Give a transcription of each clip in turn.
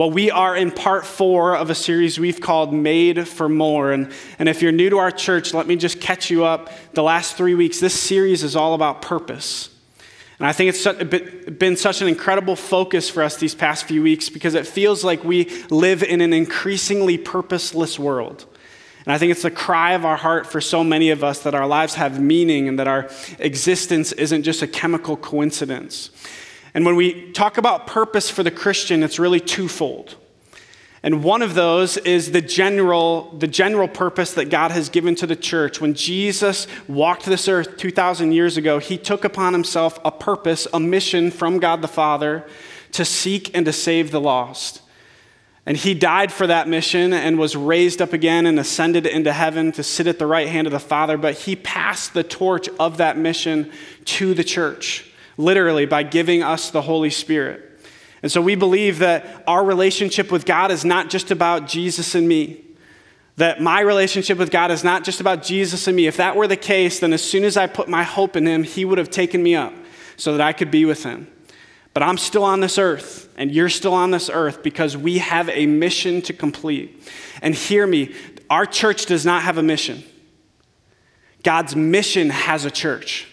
Well, we are in part four of a series we've called Made for More. And, and if you're new to our church, let me just catch you up. The last three weeks, this series is all about purpose. And I think it's been such an incredible focus for us these past few weeks because it feels like we live in an increasingly purposeless world. And I think it's the cry of our heart for so many of us that our lives have meaning and that our existence isn't just a chemical coincidence. And when we talk about purpose for the Christian, it's really twofold. And one of those is the general, the general purpose that God has given to the church. When Jesus walked this earth 2,000 years ago, he took upon himself a purpose, a mission from God the Father to seek and to save the lost. And he died for that mission and was raised up again and ascended into heaven to sit at the right hand of the Father. But he passed the torch of that mission to the church literally by giving us the Holy Spirit. And so we believe that our relationship with God is not just about Jesus and me. That my relationship with God is not just about Jesus and me. If that were the case, then as soon as I put my hope in Him, He would have taken me up so that I could be with Him. But I'm still on this earth, and you're still on this earth because we have a mission to complete. And hear me, our church does not have a mission. God's mission has a church.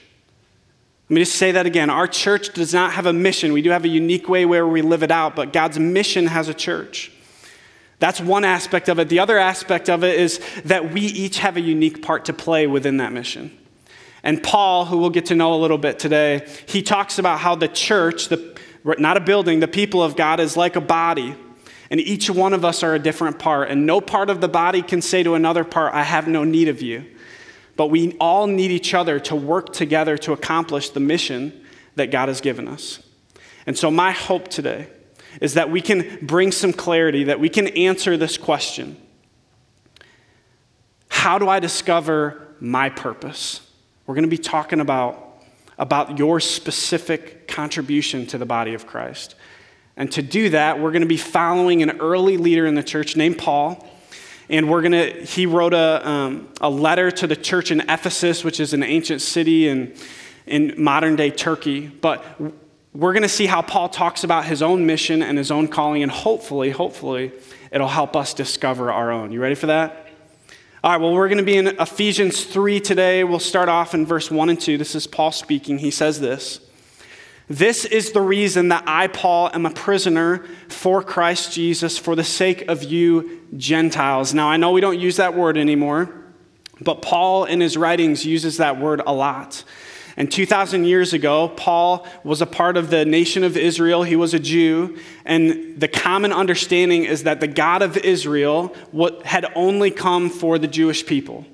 Let me just say that again. Our church does not have a mission. We do have a unique way where we live it out, but God's mission has a church. That's one aspect of it. The other aspect of it is that we each have a unique part to play within that mission. And Paul, who we'll get to know a little bit today, he talks about how the church, the, not a building, the people of God is like a body. And each one of us are a different part. And no part of the body can say to another part, I have no need of you. But we all need each other to work together to accomplish the mission that God has given us. And so, my hope today is that we can bring some clarity, that we can answer this question How do I discover my purpose? We're going to be talking about, about your specific contribution to the body of Christ. And to do that, we're going to be following an early leader in the church named Paul. And we're to, he wrote a, um, a letter to the church in Ephesus, which is an ancient city in, in modern day Turkey. But we're going to see how Paul talks about his own mission and his own calling, and hopefully, hopefully, it'll help us discover our own. You ready for that? All right, well, we're going to be in Ephesians 3 today. We'll start off in verse 1 and 2. This is Paul speaking. He says this. This is the reason that I, Paul, am a prisoner for Christ Jesus for the sake of you Gentiles. Now, I know we don't use that word anymore, but Paul in his writings uses that word a lot. And 2,000 years ago, Paul was a part of the nation of Israel. He was a Jew. And the common understanding is that the God of Israel had only come for the Jewish people.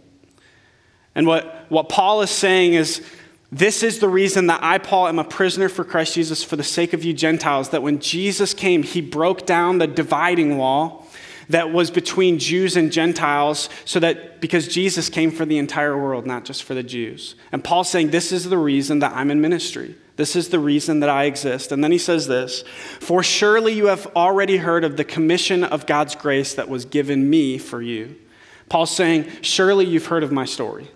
And what, what Paul is saying is this is the reason that I, Paul, am a prisoner for Christ Jesus for the sake of you Gentiles, that when Jesus came, he broke down the dividing wall that was between Jews and Gentiles, so that because Jesus came for the entire world, not just for the Jews. And Paul's saying, This is the reason that I'm in ministry. This is the reason that I exist. And then he says this For surely you have already heard of the commission of God's grace that was given me for you. Paul's saying, Surely you've heard of my story.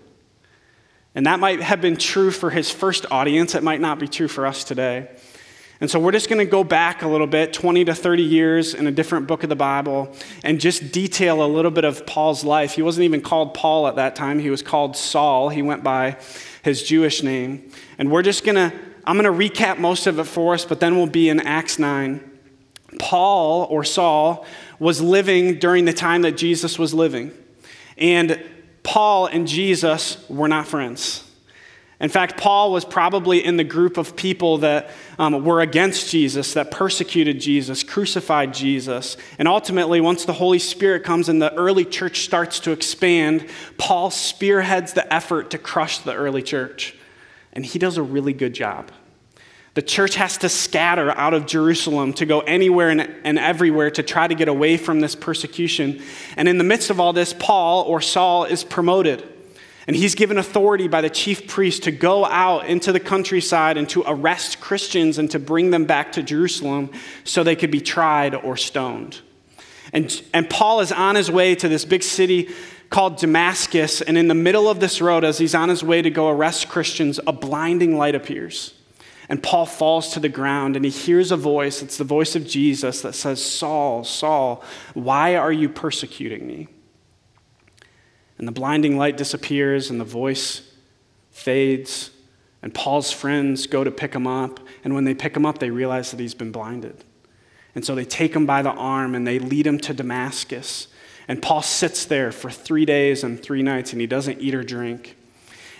And that might have been true for his first audience. It might not be true for us today. And so we're just going to go back a little bit, 20 to 30 years in a different book of the Bible, and just detail a little bit of Paul's life. He wasn't even called Paul at that time, he was called Saul. He went by his Jewish name. And we're just going to, I'm going to recap most of it for us, but then we'll be in Acts 9. Paul, or Saul, was living during the time that Jesus was living. And Paul and Jesus were not friends. In fact, Paul was probably in the group of people that um, were against Jesus, that persecuted Jesus, crucified Jesus. And ultimately, once the Holy Spirit comes and the early church starts to expand, Paul spearheads the effort to crush the early church. And he does a really good job. The church has to scatter out of Jerusalem to go anywhere and, and, everywhere to try to get away from this persecution. And in the midst of all this, Paul or Saul is promoted. And he's given authority by the chief priest to go out into the countryside and to arrest Christians and to bring them back to Jerusalem so they could be tried or stoned. And, and Paul is on his way to this big city called Damascus. And in the middle of this road, as he's on his way to go arrest Christians, a blinding light appears. And Paul falls to the ground and he hears a voice. It's the voice of Jesus that says, Saul, Saul, why are you persecuting me? And the blinding light disappears and the voice fades. And Paul's friends go to pick him up. And when they pick him up, they realize that he's been blinded. And so they take him by the arm and they lead him to Damascus. And Paul sits there for three days and three nights and he doesn't eat or drink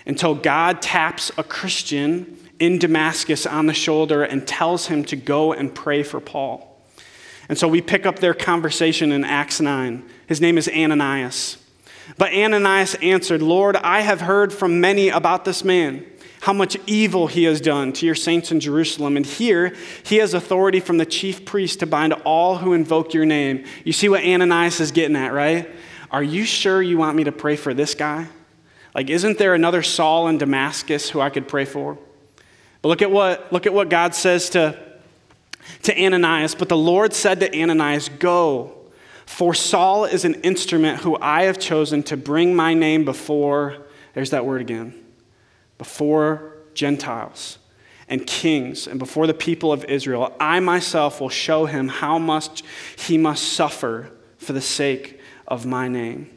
until God taps a Christian in Damascus on the shoulder and tells him to go and pray for Paul. And so we pick up their conversation in Acts 9. His name is Ananias. But Ananias answered, Lord, I have heard from many about this man, how much evil he has done to your saints in Jerusalem. And here he has authority from the chief priest to bind all who invoke your name. You see what Ananias is getting at, right? Are you sure you want me to pray for this guy? Like, isn't there another Saul in Damascus who I could pray for? But look at what, look at what God says to, to Ananias. But the Lord said to Ananias, Go, for Saul is an instrument who I have chosen to bring my name before, there's that word again, before Gentiles and kings and before the people of Israel. I myself will show him how much he must suffer for the sake of my name.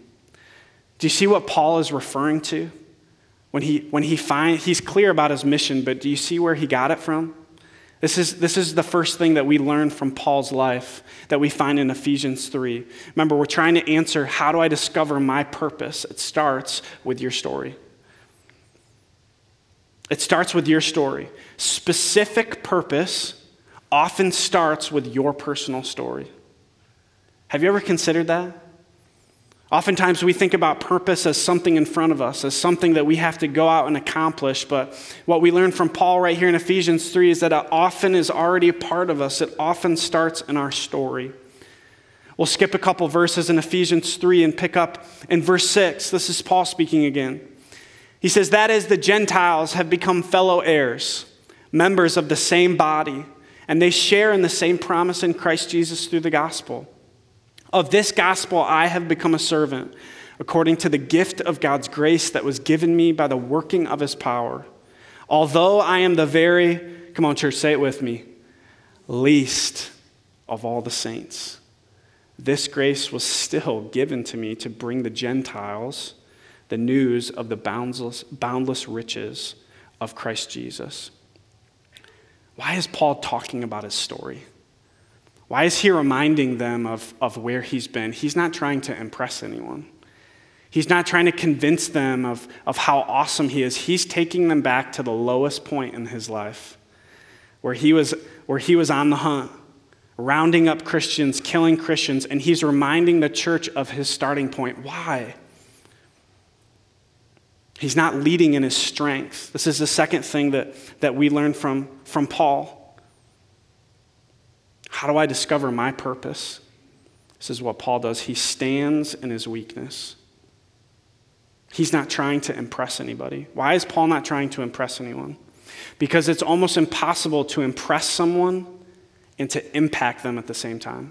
Do you see what Paul is referring to? When he, when he find, he's clear about his mission, but do you see where he got it from? This is, this is the first thing that we learn from Paul's life that we find in Ephesians 3. Remember, we're trying to answer how do I discover my purpose? It starts with your story. It starts with your story. Specific purpose often starts with your personal story. Have you ever considered that? Oftentimes, we think about purpose as something in front of us, as something that we have to go out and accomplish. But what we learn from Paul right here in Ephesians 3 is that it often is already a part of us, it often starts in our story. We'll skip a couple verses in Ephesians 3 and pick up in verse 6. This is Paul speaking again. He says, That is, the Gentiles have become fellow heirs, members of the same body, and they share in the same promise in Christ Jesus through the gospel. Of this gospel I have become a servant, according to the gift of God's grace that was given me by the working of his power. Although I am the very, come on, church, say it with me, least of all the saints, this grace was still given to me to bring the Gentiles the news of the boundless, boundless riches of Christ Jesus. Why is Paul talking about his story? Why is he reminding them of, of where he's been? He's not trying to impress anyone. He's not trying to convince them of, of how awesome he is. He's taking them back to the lowest point in his life, where he was, where he was on the hunt, rounding up Christians, killing Christians, and he's reminding the church of his starting point. Why? He's not leading in his strength. This is the second thing that, that we learn from, from Paul. How do I discover my purpose? This is what Paul does. He stands in his weakness. He's not trying to impress anybody. Why is Paul not trying to impress anyone? Because it's almost impossible to impress someone and to impact them at the same time.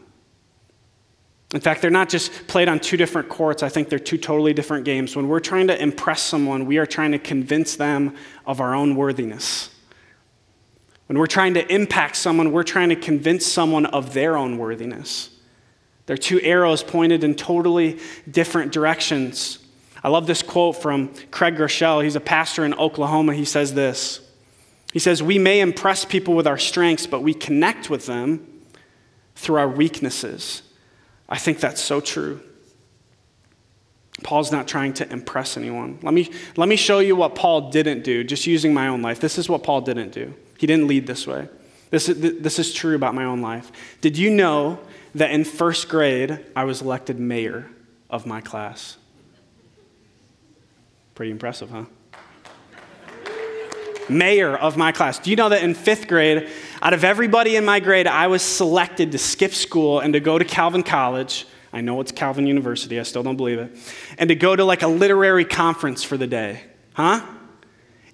In fact, they're not just played on two different courts. I think they're two totally different games. When we're trying to impress someone, we are trying to convince them of our own worthiness. When we're trying to impact someone, we're trying to convince someone of their own worthiness. They're two arrows pointed in totally different directions. I love this quote from Craig Groeschel. He's a pastor in Oklahoma. He says this He says, We may impress people with our strengths, but we connect with them through our weaknesses. I think that's so true. Paul's not trying to impress anyone. Let me, let me show you what Paul didn't do, just using my own life. This is what Paul didn't do. He didn't lead this way. This is, this is true about my own life. Did you know that in first grade, I was elected mayor of my class? Pretty impressive, huh? Mayor of my class. Do you know that in fifth grade, out of everybody in my grade, I was selected to skip school and to go to Calvin College? I know it's Calvin University, I still don't believe it. And to go to like a literary conference for the day. Huh?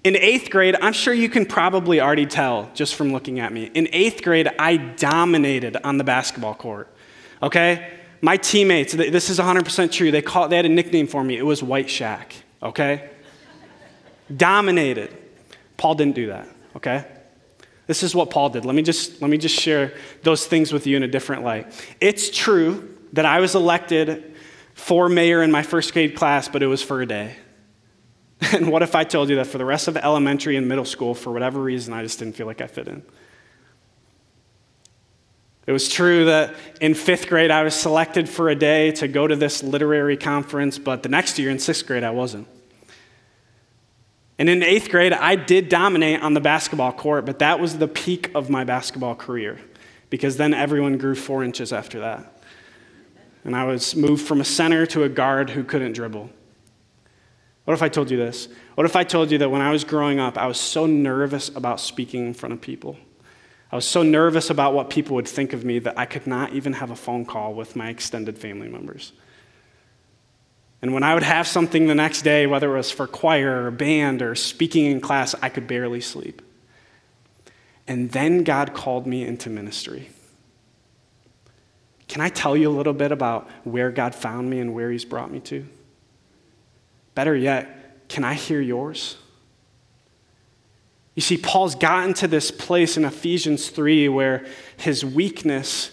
In eighth grade, I'm sure you can probably already tell just from looking at me. In eighth grade, I dominated on the basketball court. Okay? My teammates, this is 100% true. They, call, they had a nickname for me. It was White Shaq. Okay? dominated. Paul didn't do that. Okay? This is what Paul did. Let me just, let me just share those things with you in a different light. It's true that I was elected for mayor in my first grade class, but it was for a day. And what if I told you that for the rest of elementary and middle school, for whatever reason, I just didn't feel like I fit in? It was true that in fifth grade, I was selected for a day to go to this literary conference, but the next year in sixth grade, I wasn't. And in eighth grade, I did dominate on the basketball court, but that was the peak of my basketball career because then everyone grew four inches after that. And I was moved from a center to a guard who couldn't dribble. What if I told you this? What if I told you that when I was growing up, I was so nervous about speaking in front of people? I was so nervous about what people would think of me that I could not even have a phone call with my extended family members. And when I would have something the next day, whether it was for choir or band or speaking in class, I could barely sleep. And then God called me into ministry. Can I tell you a little bit about where God found me and where He's brought me to? Better yet, can I hear yours? You see, Paul's gotten to this place in Ephesians 3 where his weakness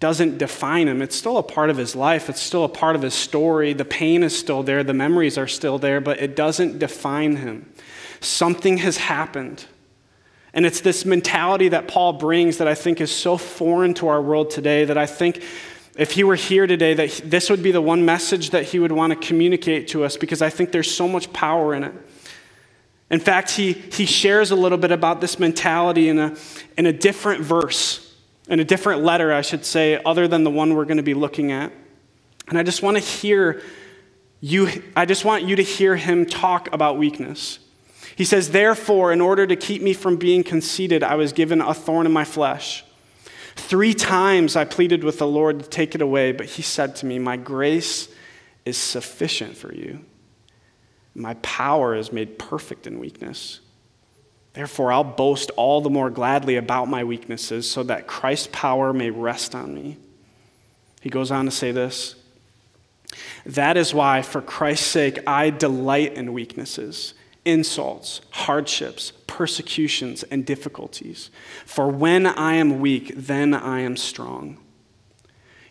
doesn't define him. It's still a part of his life, it's still a part of his story. The pain is still there, the memories are still there, but it doesn't define him. Something has happened. And it's this mentality that Paul brings that I think is so foreign to our world today that I think if he were here today that this would be the one message that he would want to communicate to us because I think there's so much power in it. In fact, he, he shares a little bit about this mentality in a, in a different verse in a different letter, I should say, other than the one we're going to be looking at. And I just want to hear you, I just want you to hear him talk about weakness. He says, Therefore, in order to keep me from being conceited, I was given a thorn in my flesh. Three times I pleaded with the Lord to take it away, but he said to me, My grace is sufficient for you. My power is made perfect in weakness. Therefore, I'll boast all the more gladly about my weaknesses so that Christ's power may rest on me. He goes on to say this That is why, for Christ's sake, I delight in weaknesses, insults, hardships, persecutions, and difficulties. For when I am weak, then I am strong.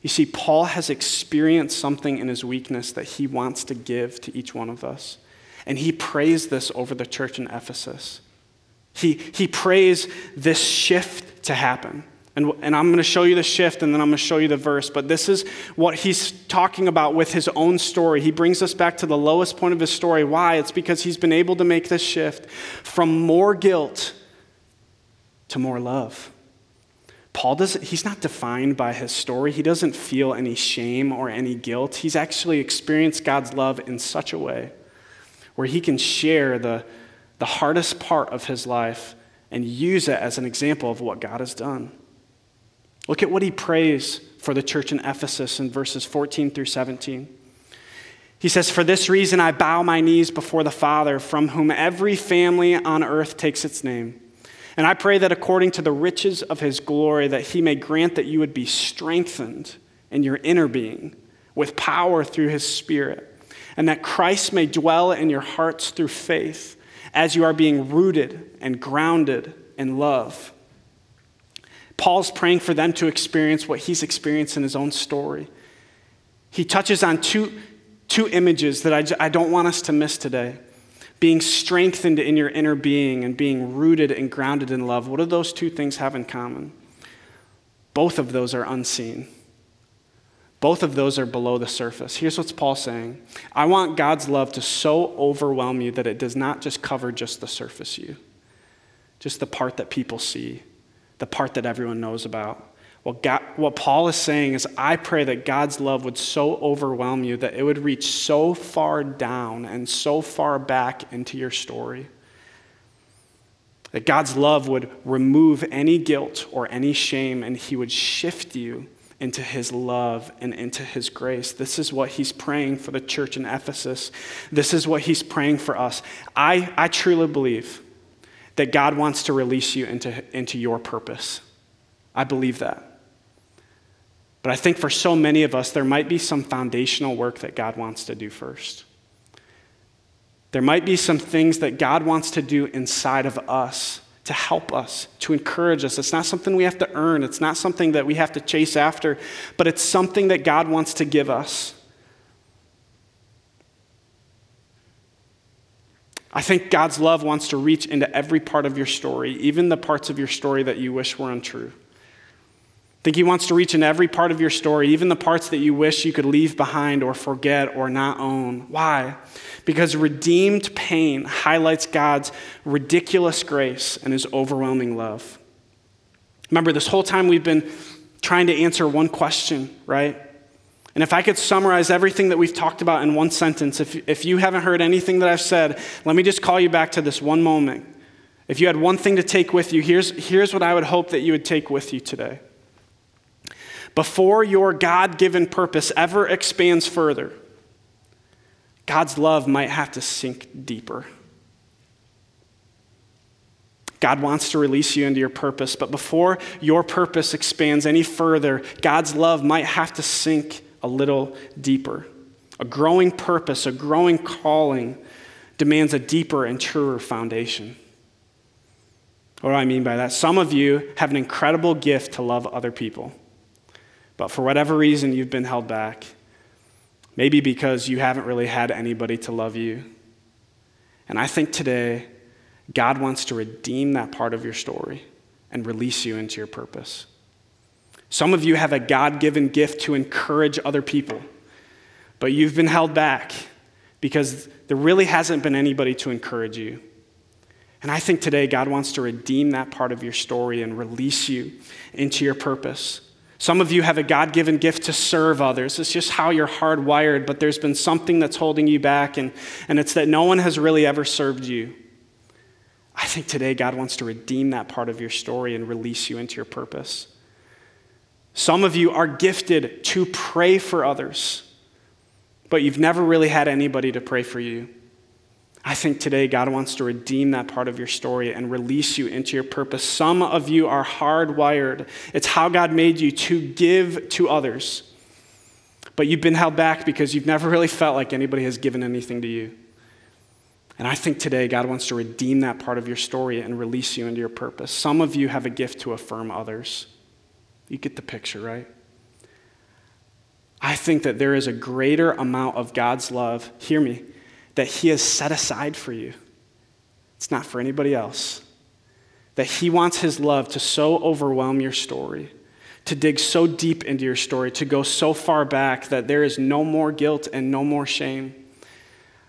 You see, Paul has experienced something in his weakness that he wants to give to each one of us. And he prays this over the church in Ephesus. He, he prays this shift to happen. And, and I'm going to show you the shift and then I'm going to show you the verse. But this is what he's talking about with his own story. He brings us back to the lowest point of his story. Why? It's because he's been able to make this shift from more guilt to more love. Paul doesn't, he's not defined by his story. He doesn't feel any shame or any guilt. He's actually experienced God's love in such a way where he can share the, the hardest part of his life and use it as an example of what God has done. Look at what he prays for the church in Ephesus in verses 14 through 17. He says, For this reason I bow my knees before the Father, from whom every family on earth takes its name. And I pray that according to the riches of his glory, that he may grant that you would be strengthened in your inner being with power through his Spirit, and that Christ may dwell in your hearts through faith as you are being rooted and grounded in love. Paul's praying for them to experience what he's experienced in his own story. He touches on two, two images that I, I don't want us to miss today being strengthened in your inner being and being rooted and grounded in love. What do those two things have in common? Both of those are unseen. Both of those are below the surface. Here's what Paul saying I want God's love to so overwhelm you that it does not just cover just the surface you, just the part that people see, the part that everyone knows about. What, God, what Paul is saying is, I pray that God's love would so overwhelm you that it would reach so far down and so far back into your story. That God's love would remove any guilt or any shame and he would shift you into his love and into his grace. This is what he's praying for the church in Ephesus. This is what he's praying for us. I, I truly believe that God wants to release you into, into your purpose. I believe that. But I think for so many of us, there might be some foundational work that God wants to do first. There might be some things that God wants to do inside of us to help us, to encourage us. It's not something we have to earn, it's not something that we have to chase after, but it's something that God wants to give us. I think God's love wants to reach into every part of your story, even the parts of your story that you wish were untrue. I think He wants to reach into every part of your story, even the parts that you wish you could leave behind or forget or not own. Why? Because redeemed pain highlights God's ridiculous grace and His overwhelming love. Remember, this whole time we've been trying to answer one question, right? And if I could summarize everything that we've talked about in one sentence, if, if you haven't heard anything that I've said, let me just call you back to this one moment. If you had one thing to take with you, here's, here's what I would hope that you would take with you today. Before your God given purpose ever expands further, God's love might have to sink deeper. God wants to release you into your purpose, but before your purpose expands any further, God's love might have to sink a little deeper. A growing purpose, a growing calling demands a deeper and truer foundation. What do I mean by that? Some of you have an incredible gift to love other people, but for whatever reason, you've been held back. Maybe because you haven't really had anybody to love you. And I think today, God wants to redeem that part of your story and release you into your purpose. Some of you have a God given gift to encourage other people, but you've been held back because there really hasn't been anybody to encourage you. And I think today God wants to redeem that part of your story and release you into your purpose. Some of you have a God given gift to serve others. It's just how you're hardwired, but there's been something that's holding you back, and, and it's that no one has really ever served you. I think today God wants to redeem that part of your story and release you into your purpose. Some of you are gifted to pray for others, but you've never really had anybody to pray for you. I think today God wants to redeem that part of your story and release you into your purpose. Some of you are hardwired. It's how God made you to give to others. But you've been held back because you've never really felt like anybody has given anything to you. And I think today God wants to redeem that part of your story and release you into your purpose. Some of you have a gift to affirm others. You get the picture, right? I think that there is a greater amount of God's love, hear me, that He has set aside for you. It's not for anybody else. That He wants His love to so overwhelm your story, to dig so deep into your story, to go so far back that there is no more guilt and no more shame.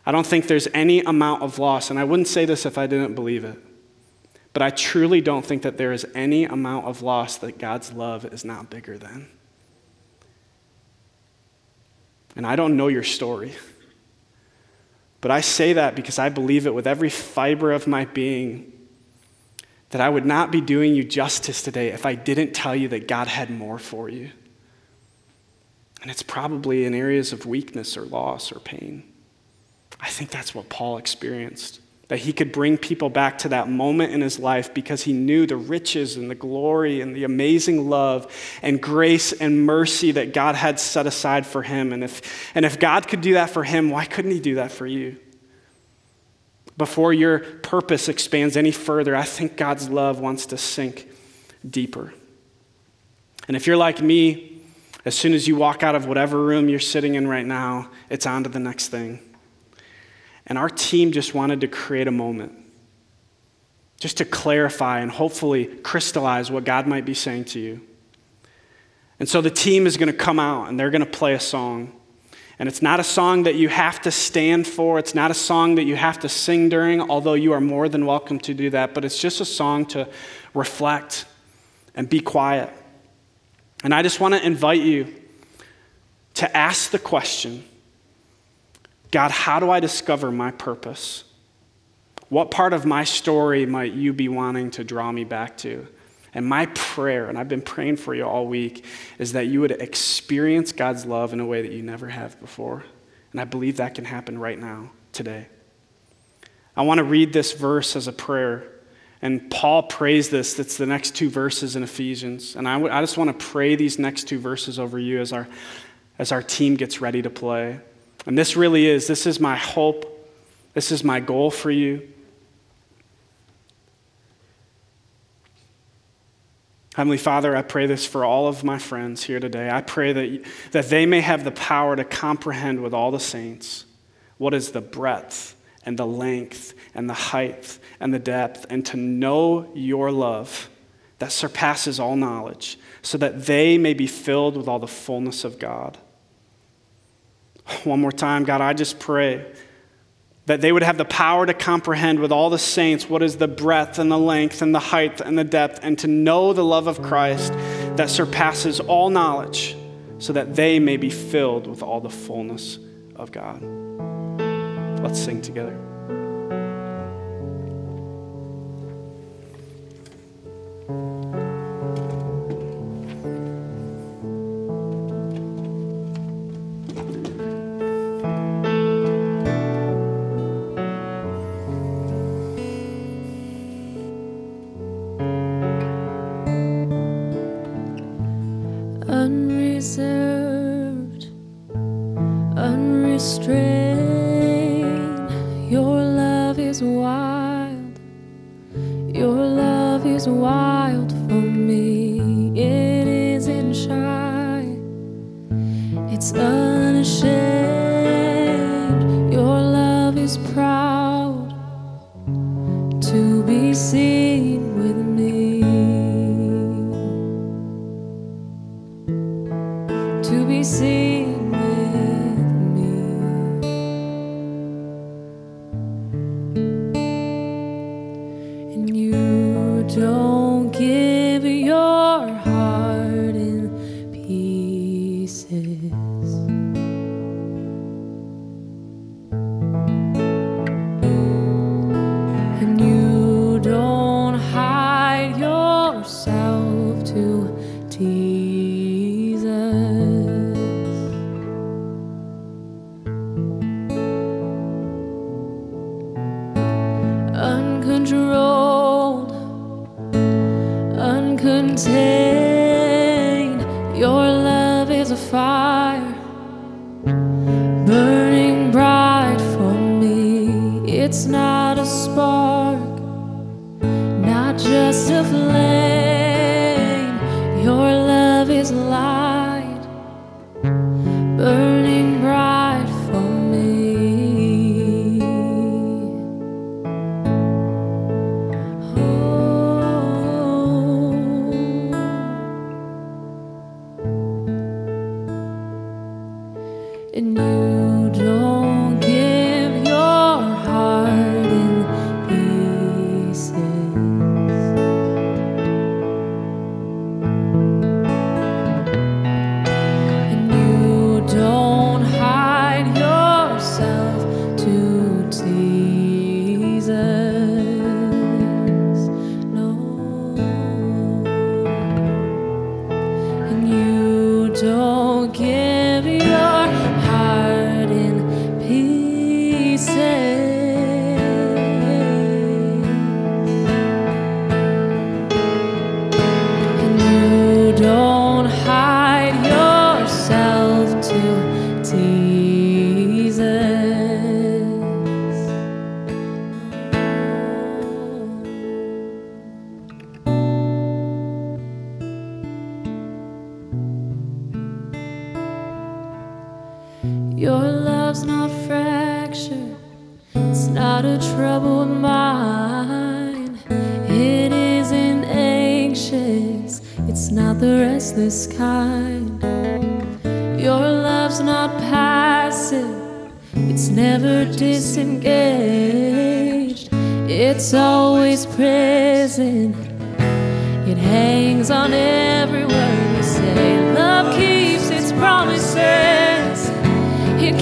I don't think there's any amount of loss, and I wouldn't say this if I didn't believe it. But I truly don't think that there is any amount of loss that God's love is not bigger than. And I don't know your story. But I say that because I believe it with every fiber of my being that I would not be doing you justice today if I didn't tell you that God had more for you. And it's probably in areas of weakness or loss or pain. I think that's what Paul experienced that he could bring people back to that moment in his life because he knew the riches and the glory and the amazing love and grace and mercy that God had set aside for him. And if, and if God could do that for him, why couldn't he do that for you? Before your purpose expands any further, I think God's love wants to sink deeper. And if you're like me, as soon as you walk out of whatever room you're sitting in right now, it's on to the next thing. And our team just wanted to create a moment, just to clarify and hopefully crystallize what God might be saying to you. And so the team is going to come out and they're going to play a song. And it's not a song that you have to stand for. It's not a song that you have to sing during, although you are more than welcome to do that. But it's just a song to reflect and be quiet. And I just want to invite you to ask the question God, how do I discover my purpose? What part of my story might you be wanting to draw me back to? And my prayer, and I've been praying for you all week, is that you would experience God's love in a way that you never have before. And I believe that can happen right now, today. I want to read this verse as a prayer. And Paul prays this. That's the next two verses in Ephesians. And I, w- I just want to pray these next two verses over you as our, as our team gets ready to play. And this really is, this is my hope. This is my goal for you. Heavenly Father, I pray this for all of my friends here today. I pray that, that they may have the power to comprehend with all the saints what is the breadth and the length and the height and the depth, and to know your love that surpasses all knowledge, so that they may be filled with all the fullness of God. One more time, God, I just pray that they would have the power to comprehend with all the saints what is the breadth and the length and the height and the depth, and to know the love of Christ that surpasses all knowledge, so that they may be filled with all the fullness of God. Let's sing together. be seen. just a flame.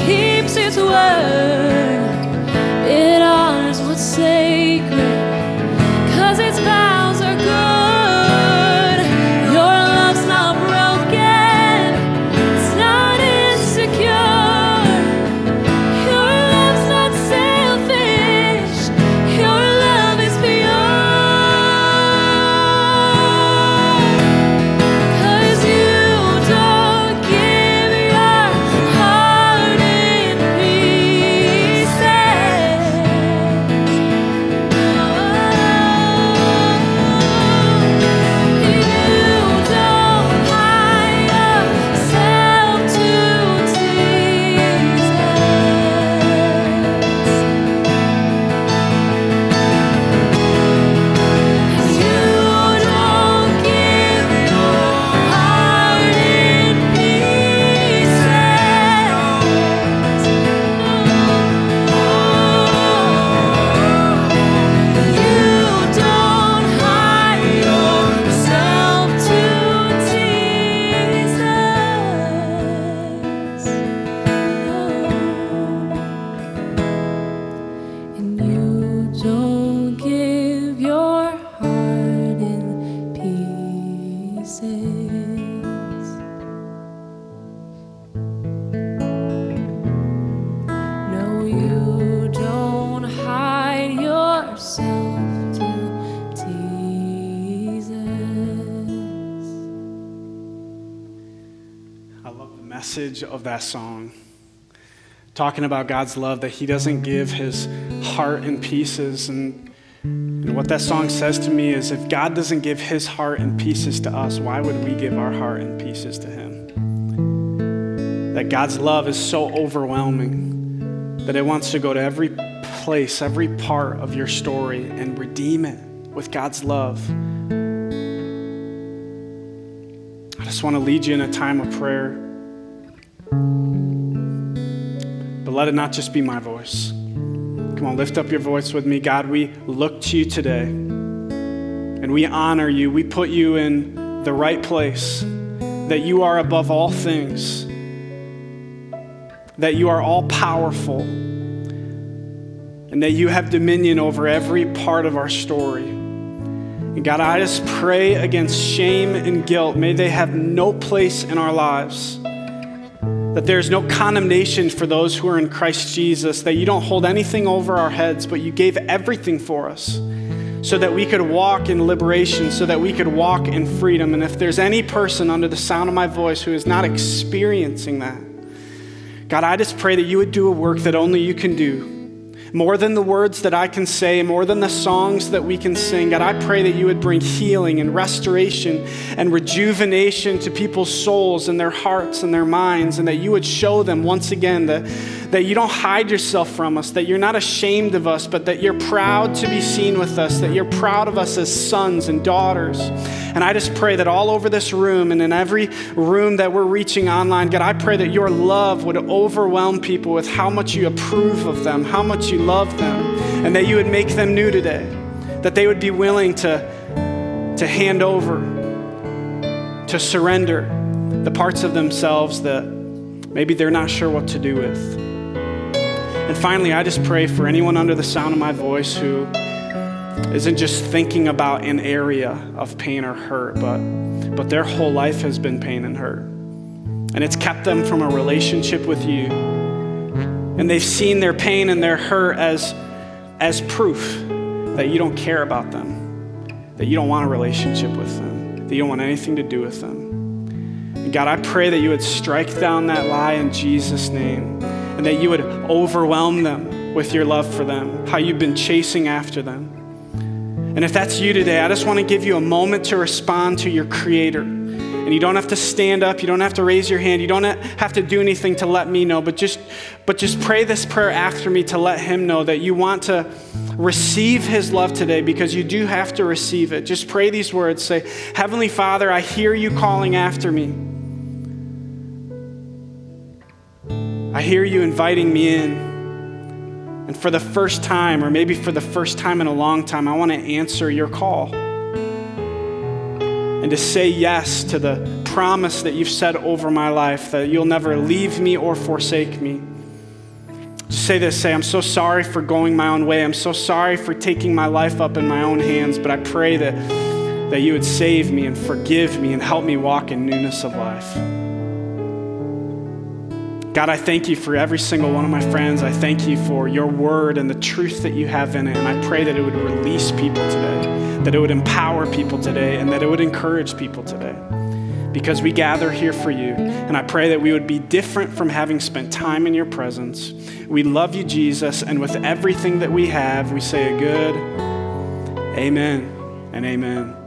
keeps its word. It honors what's sacred. That song. Talking about God's love, that He doesn't give His heart in pieces. And, and what that song says to me is if God doesn't give His heart in pieces to us, why would we give our heart in pieces to Him? That God's love is so overwhelming that it wants to go to every place, every part of your story and redeem it with God's love. I just want to lead you in a time of prayer. Let it not just be my voice. Come on, lift up your voice with me. God, we look to you today and we honor you. We put you in the right place, that you are above all things, that you are all powerful, and that you have dominion over every part of our story. And God, I just pray against shame and guilt. May they have no place in our lives. That there's no condemnation for those who are in Christ Jesus, that you don't hold anything over our heads, but you gave everything for us so that we could walk in liberation, so that we could walk in freedom. And if there's any person under the sound of my voice who is not experiencing that, God, I just pray that you would do a work that only you can do more than the words that I can say, more than the songs that we can sing. God, I pray that you would bring healing and restoration and rejuvenation to people's souls and their hearts and their minds, and that you would show them once again that, that you don't hide yourself from us, that you're not ashamed of us, but that you're proud to be seen with us, that you're proud of us as sons and daughters. And I just pray that all over this room and in every room that we're reaching online, God, I pray that your love would overwhelm people with how much you approve of them, how much you love them, and that you would make them new today, that they would be willing to, to hand over, to surrender the parts of themselves that maybe they're not sure what to do with. And finally, I just pray for anyone under the sound of my voice who isn't just thinking about an area of pain or hurt, but, but their whole life has been pain and hurt. And it's kept them from a relationship with you. And they've seen their pain and their hurt as, as proof that you don't care about them, that you don't want a relationship with them, that you don't want anything to do with them. And God, I pray that you would strike down that lie in Jesus' name and that you would overwhelm them with your love for them, how you've been chasing after them. And if that's you today, I just want to give you a moment to respond to your Creator. And you don't have to stand up, you don't have to raise your hand, you don't have to do anything to let me know, but just, but just pray this prayer after me to let Him know that you want to receive His love today because you do have to receive it. Just pray these words say, Heavenly Father, I hear you calling after me. I hear you inviting me in. And for the first time, or maybe for the first time in a long time, I want to answer your call. And to say yes to the promise that you've said over my life that you'll never leave me or forsake me. Just say this say, I'm so sorry for going my own way. I'm so sorry for taking my life up in my own hands, but I pray that, that you would save me and forgive me and help me walk in newness of life. God, I thank you for every single one of my friends. I thank you for your word and the truth that you have in it. And I pray that it would release people today, that it would empower people today, and that it would encourage people today. Because we gather here for you. And I pray that we would be different from having spent time in your presence. We love you, Jesus. And with everything that we have, we say a good amen and amen.